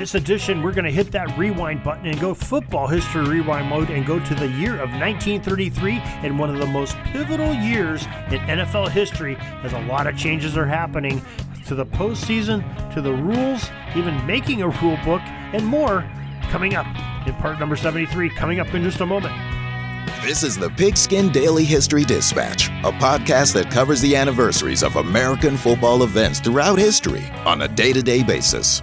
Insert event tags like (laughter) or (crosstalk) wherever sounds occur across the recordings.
this edition, we're going to hit that rewind button and go football history rewind mode and go to the year of 1933 and one of the most pivotal years in NFL history as a lot of changes are happening to the postseason, to the rules, even making a rule book, and more coming up in part number 73, coming up in just a moment. This is the Pigskin Daily History Dispatch, a podcast that covers the anniversaries of American football events throughout history on a day to day basis.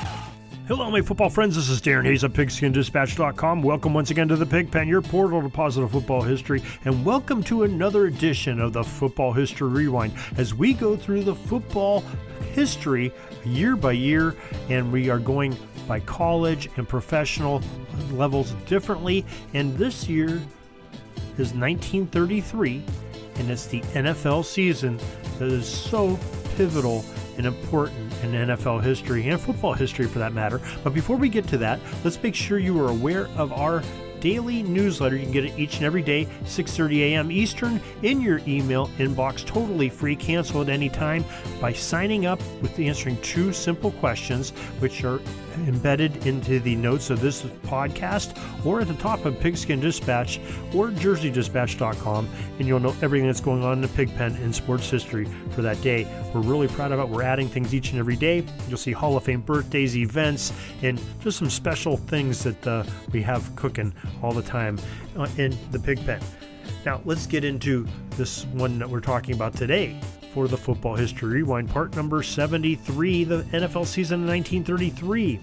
Hello, my football friends. This is Darren Hayes of PigskinDispatch.com. Welcome once again to the Pigpen, your portal to positive football history, and welcome to another edition of the Football History Rewind as we go through the football history year by year, and we are going by college and professional levels differently. And this year, is 1933, and it's the NFL season that is so pivotal and important in NFL history and football history for that matter. But before we get to that, let's make sure you are aware of our daily newsletter. You can get it each and every day, 6:30 a.m. Eastern, in your email inbox, totally free. Cancel at any time by signing up with answering two simple questions, which are embedded into the notes of this podcast or at the top of Pigskin Dispatch or JerseyDispatch.com, and you'll know everything that's going on in the Pigpen in sports history for that day. We're really proud of it. We're adding things each and every day. You'll see Hall of Fame birthdays, events, and just some special things that uh, we have cooking all the time uh, in the Pigpen. Now, let's get into this one that we're talking about today for the Football History Rewind, part number 73, the NFL season of 1933.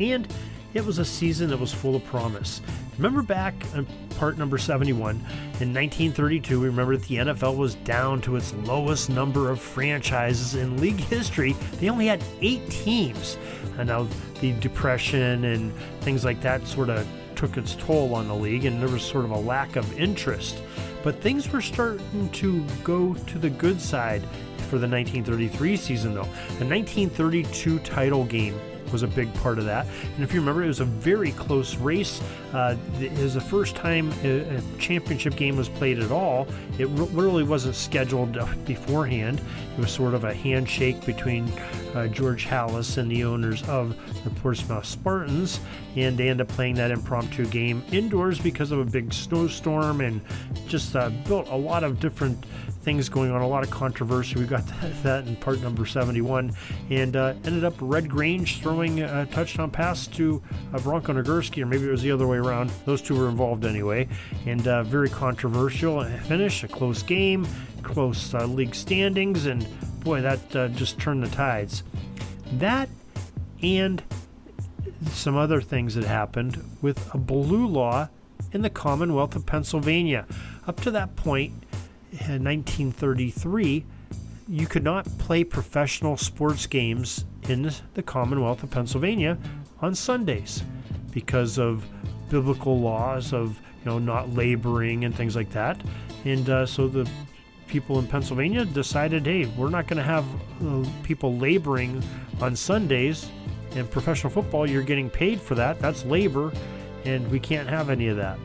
And it was a season that was full of promise. Remember back in part number 71, in 1932, we remember that the NFL was down to its lowest number of franchises in league history. They only had eight teams. And now the Depression and things like that sort of took its toll on the league, and there was sort of a lack of interest. But things were starting to go to the good side for the 1933 season, though. The 1932 title game was a big part of that. And if you remember, it was a very close race. Uh, it was the first time a, championship game was played at all. It really wasn't scheduled uh, beforehand. It was sort of a handshake between uh, George Halas and the owners of the Portsmouth Spartans, and they ended up playing that impromptu game indoors because of a big snowstorm and just uh, built a lot of different things going on, a lot of controversy. We got (laughs) that, that in part number 71, and uh, ended up Red Grange throwing a touchdown pass to uh, Bronco Nagurski, or maybe it was the other way around. Those two were involved anyway, and uh, very controversial finish, a close game, close uh, league standings, and boy, that uh, just turned the tides. That and some other things that happened with a blue law in the Commonwealth of Pennsylvania. Up to that point, in 1933, you could not play professional sports games in the Commonwealth of Pennsylvania on Sundays because of biblical laws of you know not laboring and things like that. And uh, so the people in Pennsylvania decided, hey, we're not going to have uh, people laboring on Sundays. In professional football, you're getting paid for that. That's labor, and we can't have any of that.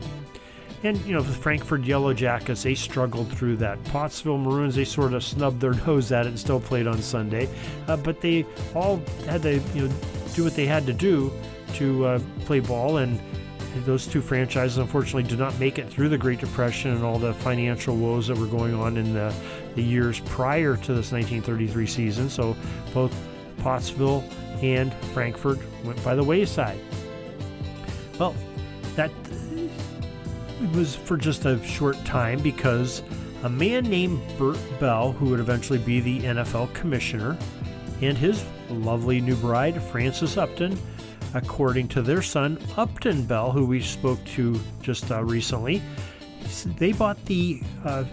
And, you know, the Frankford Yellow Jackets, they struggled through that. Pottsville Maroons, they sort of snubbed their (laughs) nose at it and still played on Sunday. Uh, but they all had to, you know, do what they had to do to uh, play ball. And those two franchises, unfortunately, did not make it through the Great Depression and all the financial woes that were going on in the, the years prior to this 1933 season. So both Pottsville and Frankford went by the wayside. Well, that was for just a short time because a man named Bert Bell, who would eventually be the NFL commissioner, and his lovely new bride, Frances Upton, according to their son, Upton Bell, who we spoke to just uh, recently, they bought the uh,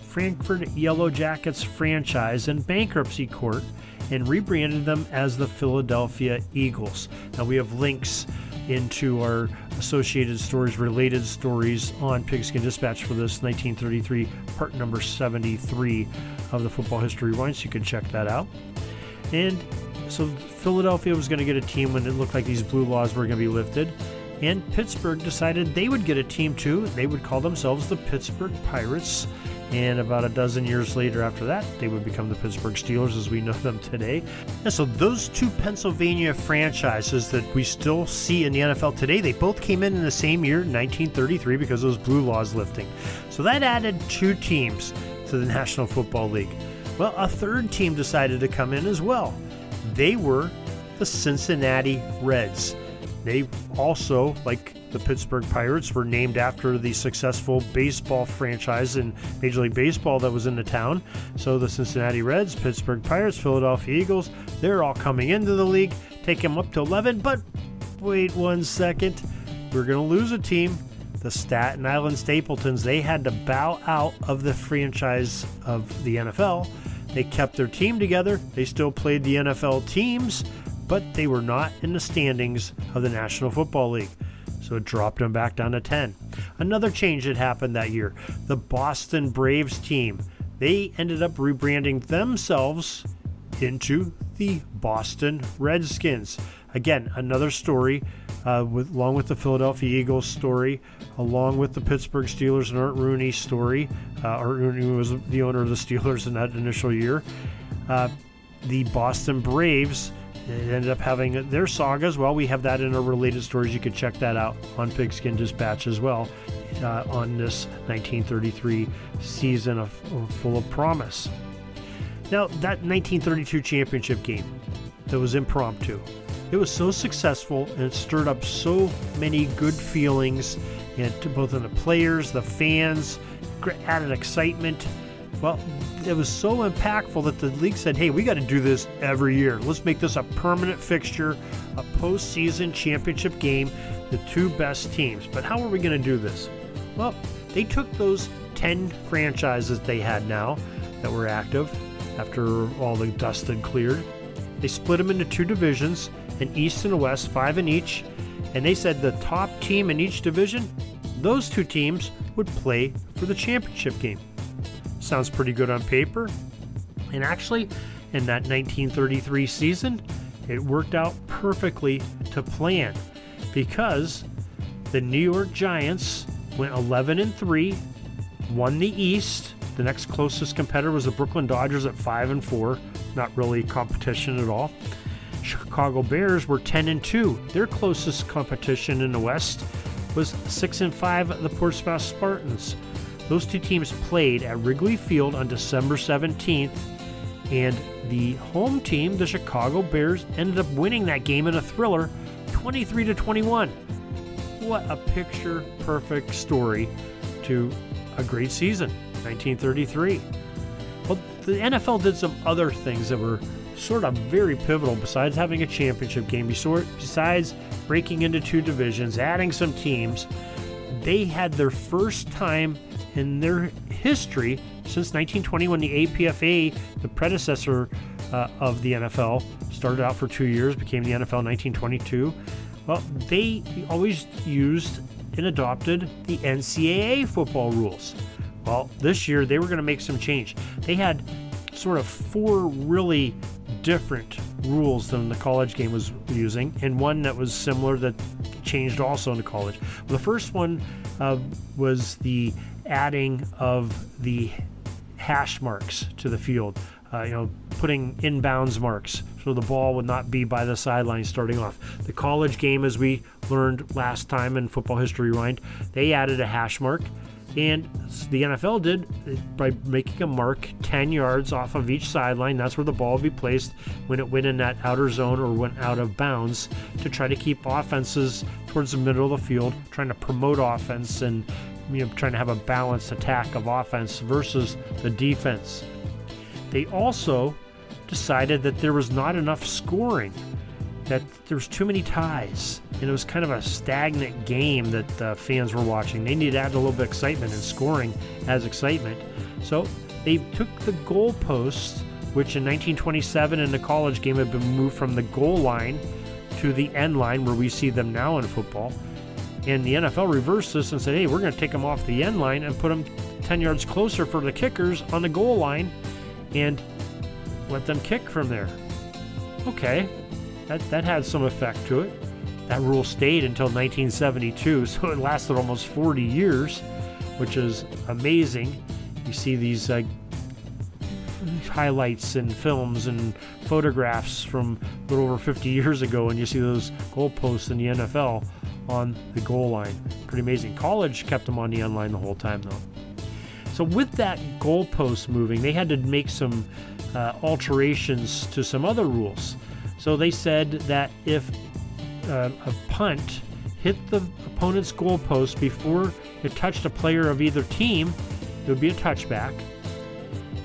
Frankford Yellow Jackets franchise in bankruptcy court and rebranded them as the Philadelphia Eagles. Now we have links into our associated stories, related stories on Pigskin Dispatch for this 1933 part number 73 of the Football History Rewind, so you can check that out. And so Philadelphia was going to get a team when it looked like these blue laws were going to be lifted. And Pittsburgh decided they would get a team too. They would call themselves the Pittsburgh Pirates. And about a dozen years later after that, they would become the Pittsburgh Steelers as we know them today. And so those two Pennsylvania franchises that we still see in the NFL today, they both came in in the same year, 1933, because of those blue laws lifting. So that added two teams to the (laughs) National Football League. Well, a third team decided to come in as well. They were the Cincinnati Reds. They also, like the Pittsburgh Pirates, were named after the successful baseball franchise in Major League Baseball that was in the town. So the Cincinnati Reds, Pittsburgh Pirates, Philadelphia Eagles, they're all coming into the league, take them up to 11. But wait one second, we're going to lose a team. The Staten Island Stapletons, they had to bow out of the franchise of the NFL. They kept their team together. They still played the NFL teams, but they were not in the standings of the National Football League. So it dropped them back down to 10. Another change that happened that year the Boston Braves team. They ended up rebranding themselves into the Boston Redskins. Again, another story uh, with, along with the Philadelphia Eagles story, along with the Pittsburgh Steelers and Art Rooney story. Uh, Art Rooney was the owner of the Steelers in that initial year. Uh, the Boston Braves it ended up having their saga as well. We have that in our related stories. You could check that out on Pigskin Dispatch as well uh, on this 1933 season of, full of promise. Now, that 1932 championship game that was impromptu, it was so successful and it stirred up so many good feelings and both in the players, the fans, added excitement well, it was so impactful that the league said, hey, we got to do this every year. Let's make this a permanent fixture, a postseason championship game, the two best teams. But how are we going to do this? Well, they took those 10 franchises they had now that were active after all the dust had cleared. They split them into two divisions, an East and a West, five in each, and they said the top team in each division, those two teams would play for the championship game. Sounds pretty good on paper. And actually, in that 1933 season, it worked out perfectly to plan because the New York Giants went 11 and 3, won the East. The next closest competitor was the Brooklyn Dodgers at 5 and 4, not really competition at all. Chicago Bears were 10 and 2. Their closest competition in the West was 6 and 5 the Portsmouth Spartans. Those two teams played at Wrigley Field on December 17th, and the home team, the Chicago Bears, ended up winning that game in a thriller 23 to 21. What a picture perfect story to a great season, 1933. Well, the NFL did some other things that were sort of very pivotal besides having a championship game, besides breaking into two divisions, adding some teams. They had their first time in their history since 1920 when the APFA, the predecessor uh, of the NFL, started out for two years, became the NFL in 1922. Well, they always used and adopted the NCAA football rules. Well, this year they were going to make some change. They had sort of four really different rules than the college game was using, and one that was similar that changed also in the college. The first one uh, was the adding of the hash marks to the field. Uh, you know, putting inbounds marks so the ball would not be by the sideline starting off. The college game, as we learned last time in Football History Rewind, they added a hash mark, and the NFL did by making a mark 10 yards off of each sideline. That's where the ball would be placed when it went in that outer zone or went out of bounds to try to keep offenses towards the middle of the field, trying to promote offense and you know, trying to have a balanced attack of offense versus the defense. They also decided that there was not enough scoring, that there was too many ties, and it was kind of a stagnant game that the fans were watching. They needed to add a little bit of excitement, and scoring as excitement. So they took the goalposts which in 1927 in the college game had been moved from the goal line to the end line where we see them now in football. And the NFL reversed this and said, hey, we're going to take them off the end line and put them 10 yards closer for the kickers on the goal line and let them kick from there. Okay, that, that had some effect to it. That rule stayed until 1972, (laughs) so it lasted almost 40 years, which is amazing. You see these uh, highlights and films and photographs from a little over 50 years ago, and you see those goalposts in the NFL on the goal line. Pretty amazing. College kept them on the end line the whole time, though. So, with that goalpost moving, they had to make some uh, alterations to some other rules. So, they said that if uh, a punt hit the opponent's goalpost before it touched a player of either team, it would be a touchback.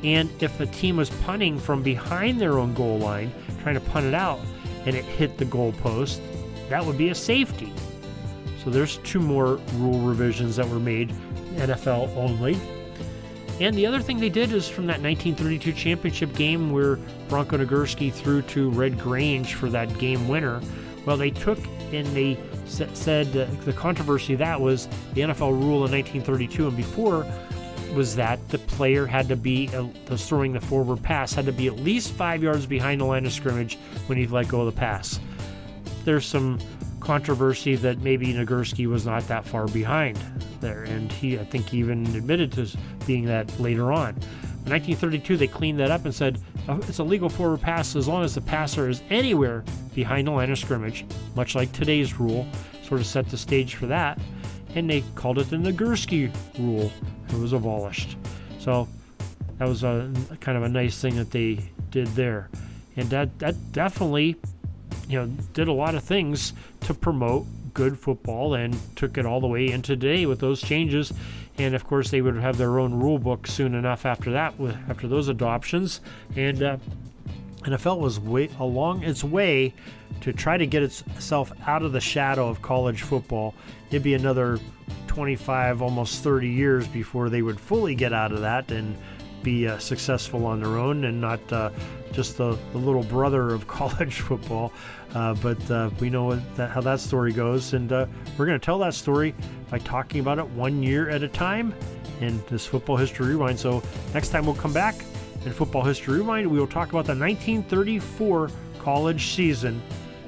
And if a team was punting from behind their own goal line, trying to punt it out, and it hit the goalpost, that would be a safety. So there's two more rule revisions that were made, NFL only. And the other thing they did is from that 1932 championship game where Bronco Nagurski threw to Red Grange for that game winner. Well, they took and they said uh, the controversy that was the NFL rule in 1932 and before was that the player had to be uh, throwing the forward pass had to be at least five yards behind the line of scrimmage when he let go of the pass. There's some controversy that maybe Nagurski was not that far behind there, and he I think even admitted to being that later on. In 1932, they cleaned that up and said oh, it's a legal forward pass as long as the passer is anywhere behind the line of scrimmage, much like today's rule, sort of set the stage for that and they called it the Nagurski rule. It was abolished. So that was a kind of a nice thing that they did there, and that that definitely, you know, did a lot of things to promote good football and took it all the way into today with those changes. And of course, they would have their own rule book soon enough after that, after those adoptions. And uh, NFL was way along its way to try to get itself out of the shadow of college football. It'd be another 25, almost 30 years before they would fully get out of that and be uh, successful on their own and not uh, just the, the, little brother of (laughs) college football. Uh, but uh, we know that, how that story goes, and uh, we're going to tell that story by talking about it one year at a time in this Football History Rewind. So next time we'll come back in Football History Rewind, we will talk about the 1934 college season.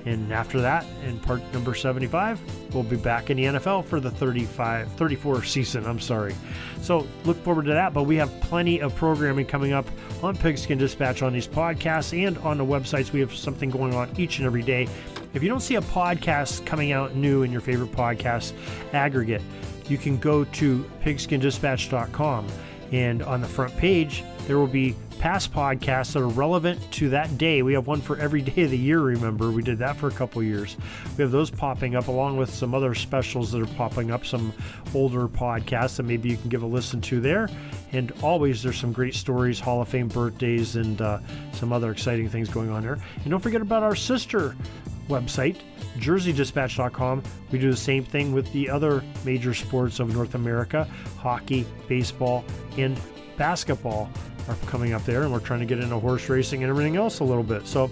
And after that, in part number 75, we'll be back in the NFL for the 35, 34 season. I'm sorry. So look forward to that. But we have plenty of programming coming up on Pigskin Dispatch on these podcasts and on the websites. We have something going on each and every day. If you don't see a podcast coming out new in your favorite podcast aggregate, you can go to pigskindispatch.com. And on the front page, there will be past podcasts that are relevant to that day. We have one for every day of the year, remember. We did that for a couple years. We have those popping up along with some other specials that are popping up, some older podcasts that maybe you can give a listen to there. And always there's some great stories, Hall of Fame birthdays, and uh, some other exciting things going on there. And don't forget about our sister website, jerseydispatch.com. We do the same thing with the other major sports of North America hockey, baseball, and basketball are coming up there, and we're trying to get into horse racing and everything else a little bit. So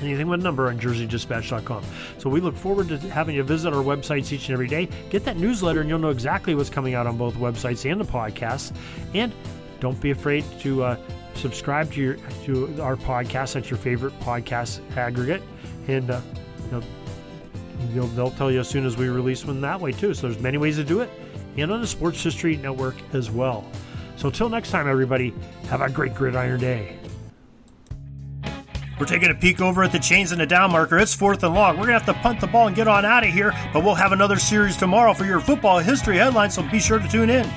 anything with a number on jerseydispatch.com. So we look forward to having you visit our websites each and every day. Get that newsletter, and you'll know exactly what's coming out on both websites and the podcast. And don't be afraid to uh, subscribe to your to our podcast at your favorite podcast aggregate, and uh, you know, they'll tell you as soon as we release one that way too. So there's many ways to do it, and on the Sports History Network as well. So until next time, everybody, have a great gridiron day. We're taking a peek over at the chains and the down marker. It's fourth and long. We're going to have to punt the ball and get on out of here, but we'll have another series tomorrow for your football history headlines, so be sure to tune in.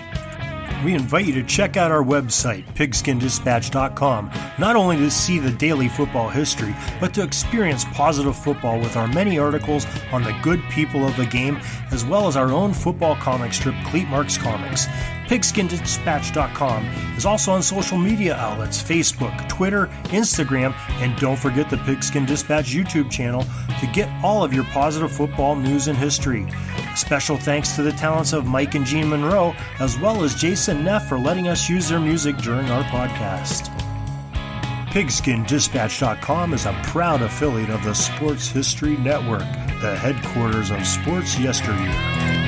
We invite you to check out our website, pigskindispatch.com, not only to see the daily football history, but to experience positive football with our many articles on the good people of the game, as well as our own football comic strip, Cleat Marks Comics. PigskinDispatch.com is also on social media outlets Facebook, Twitter, Instagram, and don't forget the Pigskin Dispatch YouTube channel to get all of your positive football news and history. Special thanks to the talents of Mike and Jean Monroe, as well as Jason Neff for letting us use their music during our podcast. PigskinDispatch.com is a proud affiliate of the Sports History Network, the headquarters of sports yesteryear.